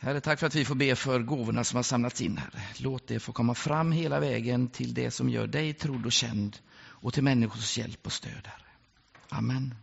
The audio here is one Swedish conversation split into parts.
Herre, tack för att vi får be för gåvorna som har samlats in, Herre. Låt det få komma fram hela vägen till det som gör dig trodd och känd och till människors hjälp och stöd, Herre. Amen.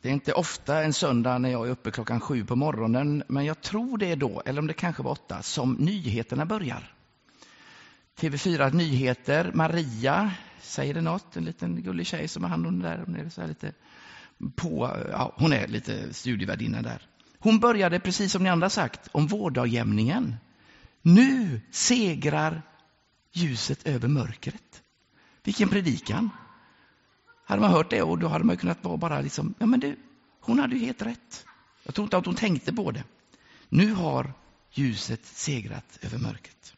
Det är inte ofta en söndag när jag är uppe klockan sju på morgonen, men jag tror det är då, eller om det kanske var åtta, som nyheterna börjar. TV4 Nyheter, Maria, säger det något? En liten gullig tjej som har hand om det där. Hon är, så lite på, ja, hon är lite studievärdinna där. Hon började, precis som ni andra sagt, om vårdagjämningen. Nu segrar ljuset över mörkret. Vilken predikan! Hade man hört det och då hade man kunnat vara bara liksom, ja men du, hon hade ju helt rätt. Jag tror inte att hon tänkte på det. Nu har ljuset segrat över mörkret.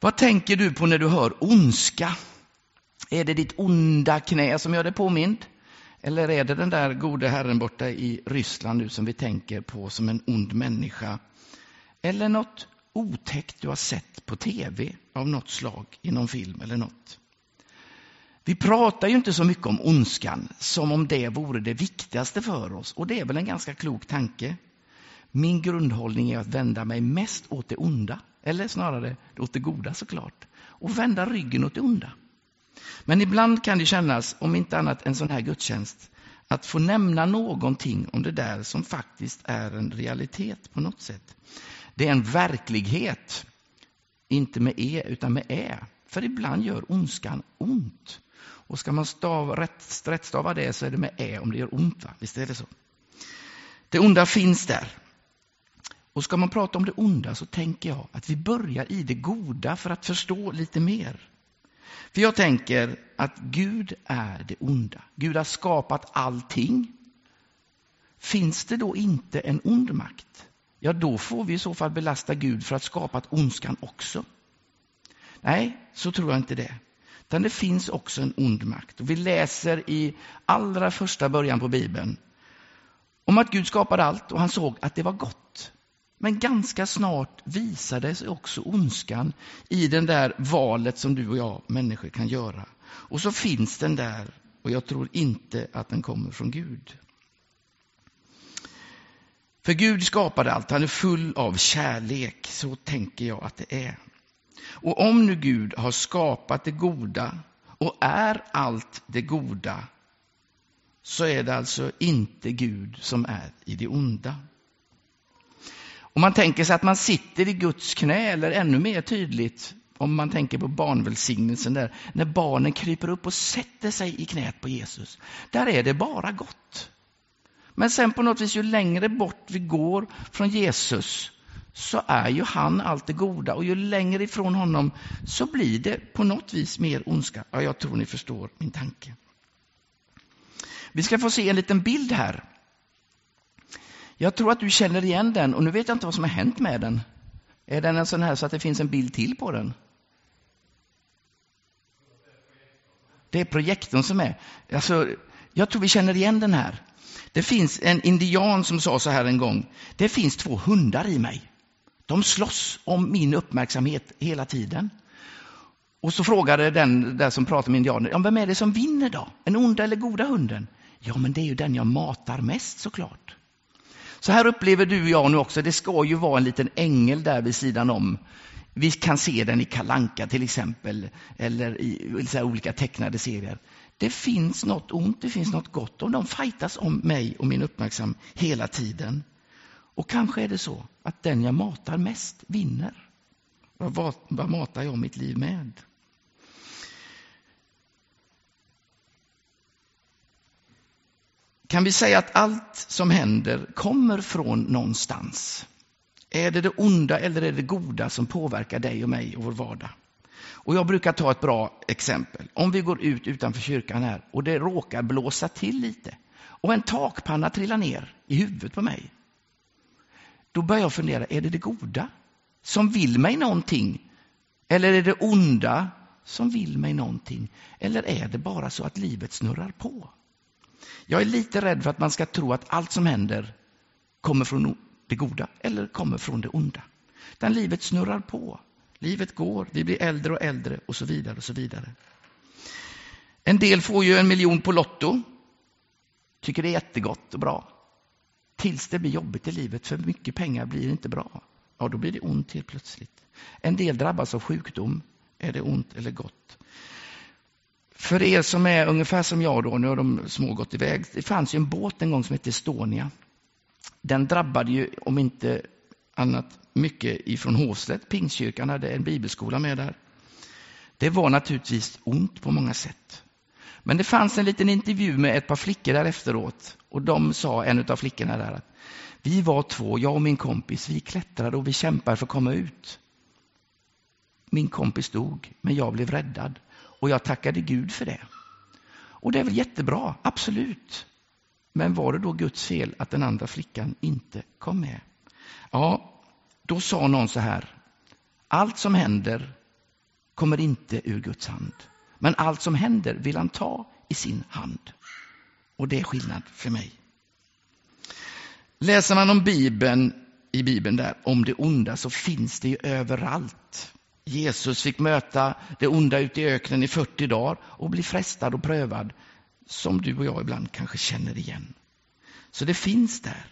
Vad tänker du på när du hör ondska? Är det ditt onda knä som gör dig påmind? Eller är det den där gode herren borta i Ryssland nu som vi tänker på som en ond människa? Eller något otäckt du har sett på tv av något slag i någon film eller något? Vi pratar ju inte så mycket om ondskan som om det vore det viktigaste för oss och det är väl en ganska klok tanke. Min grundhållning är att vända mig mest åt det onda, eller snarare åt det goda såklart, och vända ryggen åt det onda. Men ibland kan det kännas, om inte annat en sån här gudstjänst, att få nämna någonting om det där som faktiskt är en realitet på något sätt. Det är en verklighet, inte med e utan med ä. För ibland gör ondskan ont. Och ska man stav, rätt, rättstava det så är det med ä om det gör ont. Va? Visst är det så? Det onda finns där. Och ska man prata om det onda så tänker jag att vi börjar i det goda för att förstå lite mer. För jag tänker att Gud är det onda. Gud har skapat allting. Finns det då inte en ond makt? Ja, då får vi i så fall belasta Gud för att skapat ondskan också. Nej, så tror jag inte det. Utan det finns också en ond makt. Och vi läser i allra första början på Bibeln om att Gud skapade allt och han såg att det var gott. Men ganska snart visade sig också ondskan i den där valet som du och jag människor kan göra. Och så finns den där och jag tror inte att den kommer från Gud. För Gud skapade allt, han är full av kärlek, så tänker jag att det är. Och om nu Gud har skapat det goda och är allt det goda, så är det alltså inte Gud som är i det onda. Om man tänker sig att man sitter i Guds knä, eller ännu mer tydligt, om man tänker på barnvälsignelsen där, när barnen kryper upp och sätter sig i knät på Jesus. Där är det bara gott. Men sen på något vis, ju längre bort vi går från Jesus, så är ju han allt det goda och ju längre ifrån honom så blir det på något vis mer ondska. Ja, jag tror ni förstår min tanke. Vi ska få se en liten bild här. Jag tror att du känner igen den och nu vet jag inte vad som har hänt med den. Är den en sån här så att det finns en bild till på den? Det är projektorn som är. Alltså, jag tror vi känner igen den här. Det finns en indian som sa så här en gång. Det finns två hundar i mig. De slåss om min uppmärksamhet hela tiden. Och så frågade den där som pratade med indianer, ja, vem är det som vinner då? En onda eller goda hunden? Ja, men det är ju den jag matar mest såklart. Så här upplever du och jag nu också, det ska ju vara en liten ängel där vid sidan om. Vi kan se den i Kalanka till exempel, eller i olika tecknade serier. Det finns något ont, det finns något gott och de fightas om mig och min uppmärksamhet hela tiden. Och kanske är det så att den jag matar mest vinner. Vad, vad matar jag mitt liv med? Kan vi säga att allt som händer kommer från någonstans? Är det det onda eller är det goda som påverkar dig och mig och vår vardag? Och jag brukar ta ett bra exempel. Om vi går ut utanför kyrkan här och det råkar blåsa till lite och en takpanna trillar ner i huvudet på mig. Då börjar jag fundera, är det det goda som vill mig någonting? Eller är det onda som vill mig någonting? Eller är det bara så att livet snurrar på? Jag är lite rädd för att man ska tro att allt som händer kommer från det goda eller kommer från det onda. Den livet snurrar på. Livet går, vi blir äldre och äldre och så vidare och så vidare. En del får ju en miljon på Lotto. Tycker det är jättegott och bra. tills det blir jobbigt i livet, för mycket pengar blir inte bra. Ja, då blir det ont helt plötsligt. En del drabbas av sjukdom. Är det ont eller gott? För er som är ungefär som jag då, nu har de små gått iväg. Det fanns ju en båt en gång som hette Estonia. Den drabbade ju, om inte annat, mycket ifrån Hovslätt. Pingstkyrkan hade en bibelskola med där. Det var naturligtvis ont på många sätt. Men det fanns en liten intervju med ett par flickor där efteråt och de sa, en av flickorna där, att vi var två, jag och min kompis, vi klättrade och vi kämpade för att komma ut. Min kompis dog, men jag blev räddad och jag tackade Gud för det. Och det är väl jättebra, absolut. Men var det då Guds fel att den andra flickan inte kom med? Ja, då sa någon så här. Allt som händer kommer inte ur Guds hand. Men allt som händer vill han ta i sin hand. Och det är skillnad för mig. Läser man om Bibeln, i Bibeln där, om det onda så finns det ju överallt. Jesus fick möta det onda ute i öknen i 40 dagar och bli frestad och prövad som du och jag ibland kanske känner igen. Så det finns där.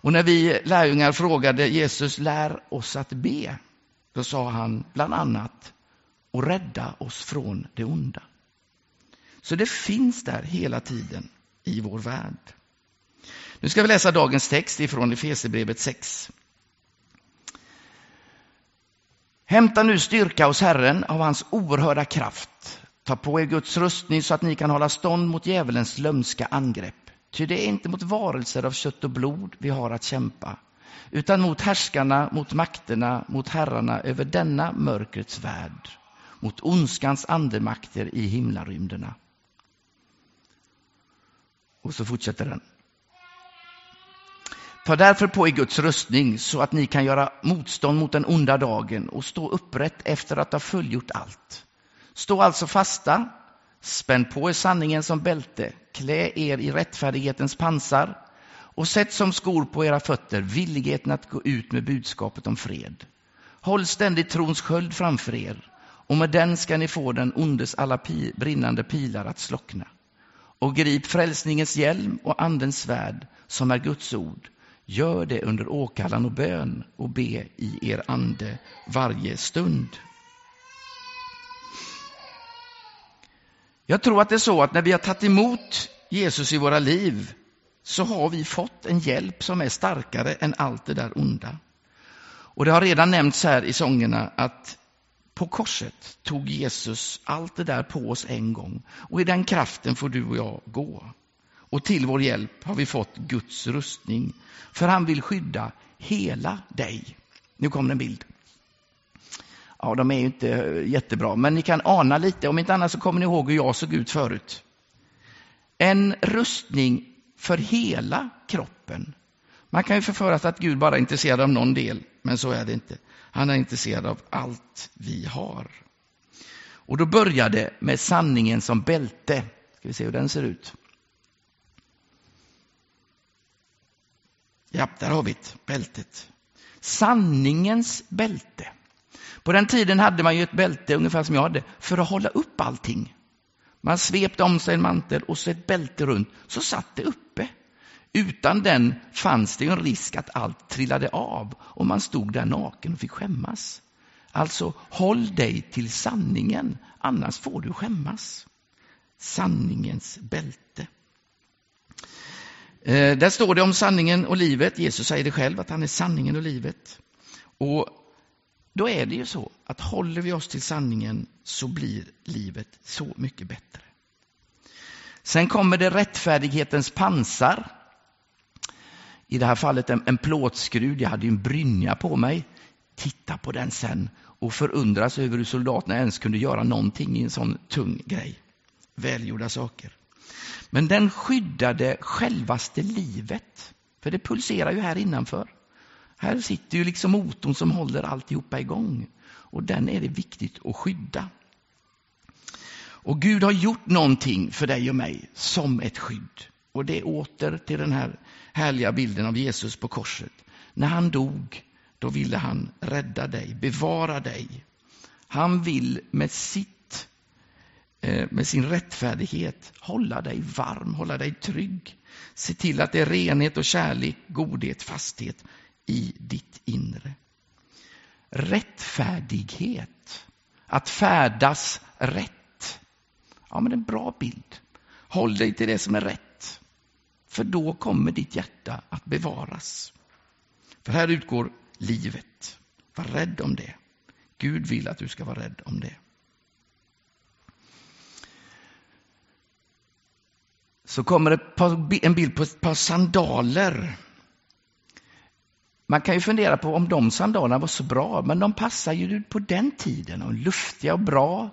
Och när vi lärjungar frågade Jesus, lär oss att be, då sa han bland annat, och rädda oss från det onda. Så det finns där hela tiden i vår värld. Nu ska vi läsa dagens text ifrån Efesierbrevet 6. Hämta nu styrka hos Herren av hans oerhörda kraft. Ta på er Guds rustning så att ni kan hålla stånd mot djävulens lömska angrepp. Ty det är inte mot varelser av kött och blod vi har att kämpa, utan mot härskarna, mot makterna, mot herrarna över denna mörkrets värld, mot ondskans andemakter i himlarymderna. Och så fortsätter den. Ta därför på er Guds rustning så att ni kan göra motstånd mot den onda dagen och stå upprätt efter att ha fullgjort allt. Stå alltså fasta, spänn på er sanningen som bälte, klä er i rättfärdighetens pansar och sätt som skor på era fötter villigheten att gå ut med budskapet om fred. Håll ständigt trons sköld framför er och med den ska ni få den ondes alla pi brinnande pilar att slockna. Och grip frälsningens hjälm och andens svärd som är Guds ord Gör det under åkallan och bön och be i er ande varje stund. Jag tror att det är så att när vi har tagit emot Jesus i våra liv så har vi fått en hjälp som är starkare än allt det där onda. Och det har redan nämnts här i sångerna att på korset tog Jesus allt det där på oss en gång och i den kraften får du och jag gå. Och till vår hjälp har vi fått Guds rustning, för han vill skydda hela dig. Nu kommer en bild. Ja, de är ju inte jättebra, men ni kan ana lite. Om inte annat så kommer ni ihåg hur jag såg ut förut. En rustning för hela kroppen. Man kan ju förföras att Gud bara är intresserad av någon del, men så är det inte. Han är intresserad av allt vi har. Och då börjar det med sanningen som bälte. Ska vi se hur den ser ut. Ja, där har vi det, bältet. Sanningens bälte. På den tiden hade man ju ett bälte, ungefär som jag hade, för att hålla upp allting. Man svepte om sig en mantel och så ett bälte runt, så satt det uppe. Utan den fanns det en risk att allt trillade av och man stod där naken och fick skämmas. Alltså, håll dig till sanningen, annars får du skämmas. Sanningens bälte. Eh, där står det om sanningen och livet. Jesus säger det själv, att han är sanningen och livet. Och då är det ju så att håller vi oss till sanningen så blir livet så mycket bättre. Sen kommer det rättfärdighetens pansar. I det här fallet en, en plåtskruv. Jag hade ju en brynja på mig. Titta på den sen och förundras över hur soldaterna ens kunde göra någonting i en sån tung grej. Välgjorda saker. Men den skyddade självaste livet. För det pulserar ju här innanför. Här sitter ju liksom motorn som håller alltihopa igång. Och den är det viktigt att skydda. Och Gud har gjort någonting för dig och mig som ett skydd. Och det är åter till den här härliga bilden av Jesus på korset. När han dog, då ville han rädda dig, bevara dig. Han vill med sitt Eh, med sin rättfärdighet hålla dig varm, hålla dig trygg. Se till att det är renhet och kärlek, godhet, fasthet i ditt inre. Rättfärdighet, att färdas rätt. Ja, men en bra bild. Håll dig till det som är rätt. För då kommer ditt hjärta att bevaras. För här utgår livet. Var rädd om det. Gud vill att du ska vara rädd om det. Så kommer det en bild på ett par sandaler. Man kan ju fundera på om de sandalerna var så bra, men de passar ju på den tiden och luftiga och bra.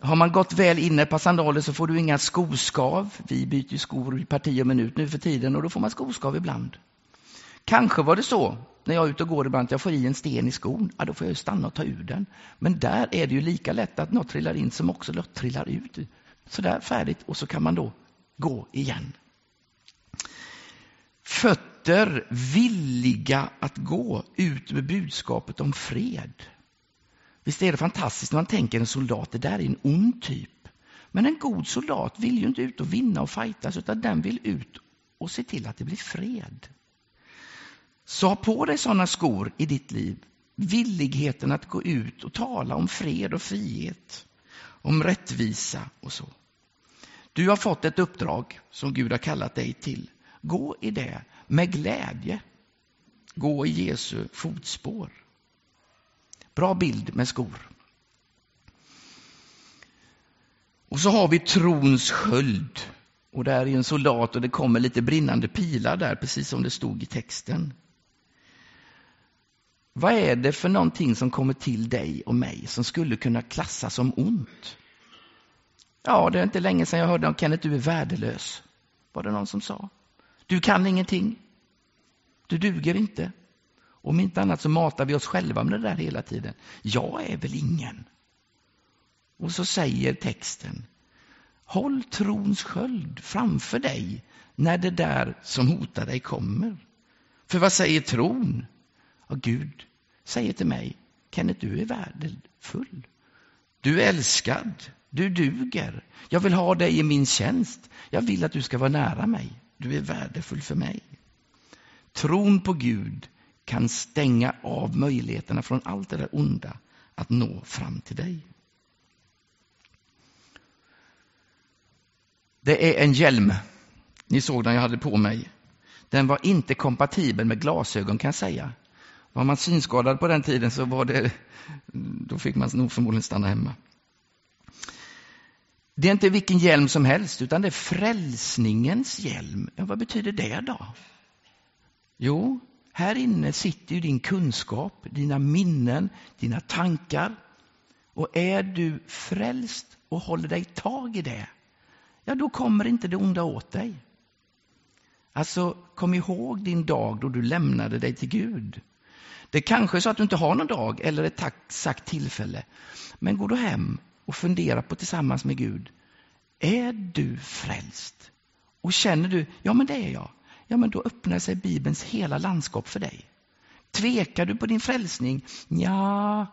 Har man gått väl in ett par sandaler så får du inga skoskav. Vi byter skor i parti och minut nu för tiden och då får man skoskav ibland. Kanske var det så när jag är ute och går ibland att jag får i en sten i skon. Ja, då får jag stanna och ta ur den. Men där är det ju lika lätt att något trillar in som också något trillar ut. Så där färdigt och så kan man då gå igen. Fötter villiga att gå ut med budskapet om fred. Visst är det fantastiskt när man tänker en soldat, det där är en ond typ. Men en god soldat vill ju inte ut och vinna och fightas utan den vill ut och se till att det blir fred. Så ha på dig sådana skor i ditt liv. Villigheten att gå ut och tala om fred och frihet, om rättvisa och så. Du har fått ett uppdrag som Gud har kallat dig till. Gå i det med glädje. Gå i Jesu fotspår. Bra bild med skor. Och så har vi trons sköld. Och där är en soldat och det kommer lite brinnande pilar där, precis som det stod i texten. Vad är det för någonting som kommer till dig och mig som skulle kunna klassas som ont? Ja, det är inte länge sedan jag hörde om Kenneth, du är värdelös. Var det någon som sa. Du kan ingenting. Du duger inte. Om inte annat så matar vi oss själva med det där hela tiden. Jag är väl ingen. Och så säger texten, håll trons sköld framför dig när det där som hotar dig kommer. För vad säger tron? Ja, Gud säger till mig, Kenneth, du är värdefull. Du är älskad. Du duger. Jag vill ha dig i min tjänst. Jag vill att du ska vara nära mig. Du är värdefull för mig. Tron på Gud kan stänga av möjligheterna från allt det där onda att nå fram till dig. Det är en hjälm. Ni såg den jag hade på mig. Den var inte kompatibel med glasögon kan jag säga. Var man synskadad på den tiden så var det, då fick man nog förmodligen stanna hemma. Det är inte vilken hjälm som helst, utan det är frälsningens hjälm. Ja, vad betyder det då? Jo, här inne sitter ju din kunskap, dina minnen, dina tankar. Och är du frälst och håller dig tag i det, ja då kommer inte det onda åt dig. Alltså, kom ihåg din dag då du lämnade dig till Gud. Det kanske är så att du inte har någon dag eller ett exakt tillfälle. Men gå då hem och fundera på tillsammans med Gud. Är du frälst? Och känner du, ja men det är jag. Ja men då öppnar sig Bibelns hela landskap för dig. Tvekar du på din frälsning? Ja,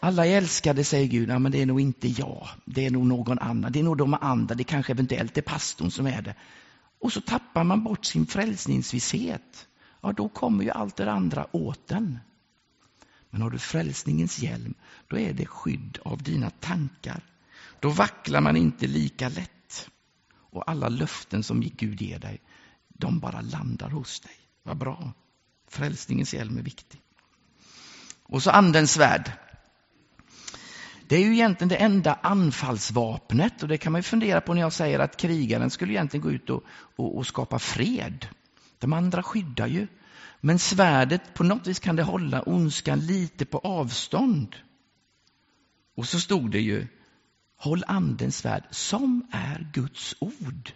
alla är älskade säger Gud. Ja, men det är nog inte jag. Det är nog någon annan. Det är nog de andra. Det kanske eventuellt är pastorn som är det. Och så tappar man bort sin frälsningsvisshet. Ja, då kommer ju allt det andra åt den. Men har du frälsningens hjälm, då är det skydd av dina tankar. Då vacklar man inte lika lätt. Och alla löften som Gud ger dig, de bara landar hos dig. Vad bra. Frälsningens hjälm är viktig. Och så andens svärd. Det är ju egentligen det enda anfallsvapnet och det kan man ju fundera på när jag säger att krigaren skulle egentligen gå ut och, och, och skapa fred. De andra skyddar ju. Men svärdet, på något vis kan det hålla ondskan lite på avstånd. Och så stod det ju, håll andens svärd som är Guds ord.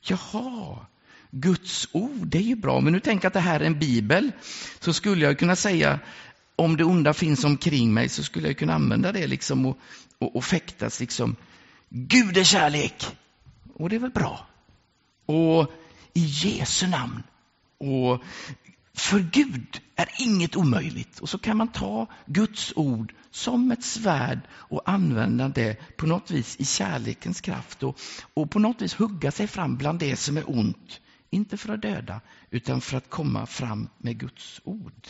Jaha, Guds ord, det är ju bra. Men nu tänk att det här är en bibel. Så skulle jag kunna säga, om det onda finns omkring mig så skulle jag kunna använda det liksom och, och, och fäktas liksom. Gud är kärlek. Och det är väl bra. Och i Jesu namn. Och för Gud är inget omöjligt. Och så kan man ta Guds ord som ett svärd och använda det på något vis i kärlekens kraft och, och på något vis hugga sig fram bland det som är ont. Inte för att döda, utan för att komma fram med Guds ord.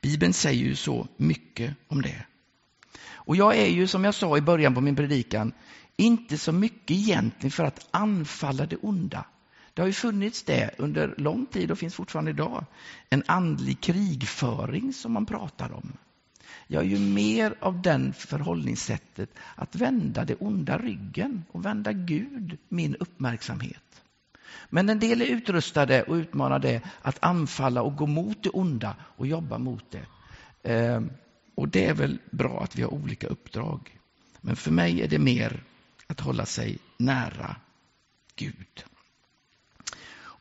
Bibeln säger ju så mycket om det. Och jag är ju, som jag sa i början på min predikan, inte så mycket egentligen för att anfalla det onda. Det har ju funnits det under lång tid och finns fortfarande idag. En andlig krigföring som man pratar om. Jag är ju mer av den förhållningssättet att vända det onda ryggen och vända Gud min uppmärksamhet. Men en del är utrustade och utmanade att anfalla och gå mot det onda och jobba mot det. Ehm, och det är väl bra att vi har olika uppdrag. Men för mig är det mer att hålla sig nära Gud.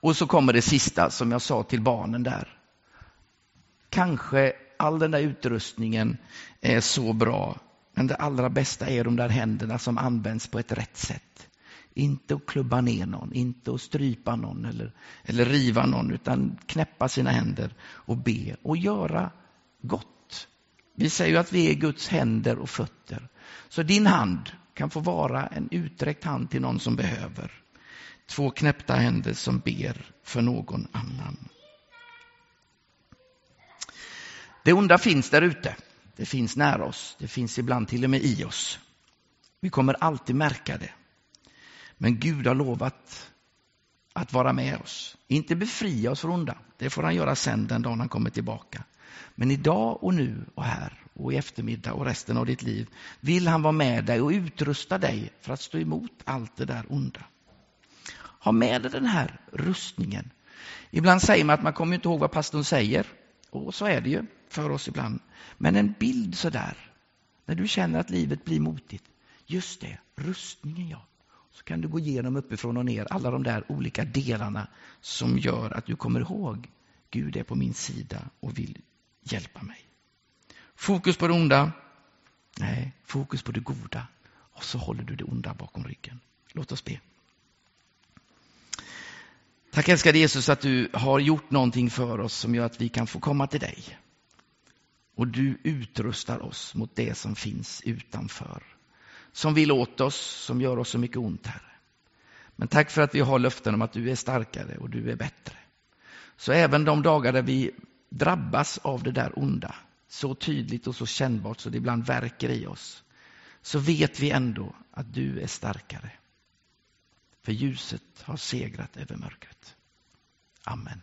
Och så kommer det sista som jag sa till barnen där. Kanske all den där utrustningen är så bra, men det allra bästa är de där händerna som används på ett rätt sätt. Inte att klubba ner någon, inte att strypa någon eller, eller riva någon, utan knäppa sina händer och be och göra gott. Vi säger ju att vi är Guds händer och fötter. Så din hand kan få vara en utsträckt hand till någon som behöver. Två knäppta händer som ber för någon annan. Det onda finns där ute. Det finns nära oss. Det finns ibland till och med i oss. Vi kommer alltid märka det. Men Gud har lovat att vara med oss. Inte befria oss från onda. Det får han göra sen den dagen han kommer tillbaka. Men idag och nu och här och i eftermiddag och resten av ditt liv vill han vara med dig och utrusta dig för att stå emot allt det där onda. Ha med dig den här rustningen. Ibland säger man att man kommer inte ihåg vad pastorn säger. Och så är det ju för oss ibland. Men en bild sådär, när du känner att livet blir motigt. Just det, rustningen ja. Så kan du gå igenom uppifrån och ner alla de där olika delarna som gör att du kommer ihåg Gud är på min sida och vill hjälpa mig. Fokus på det onda. Nej, fokus på det goda. Och så håller du det onda bakom ryggen. Låt oss be. Tack älskade Jesus att du har gjort någonting för oss som gör att vi kan få komma till dig. Och du utrustar oss mot det som finns utanför. Som vill åt oss, som gör oss så mycket ont, Herre. Men tack för att vi har löften om att du är starkare och du är bättre. Så även de dagar där vi drabbas av det där onda, så tydligt och så kännbart så det ibland verkar i oss, så vet vi ändå att du är starkare. För ljuset har segrat över mörkret. Amen.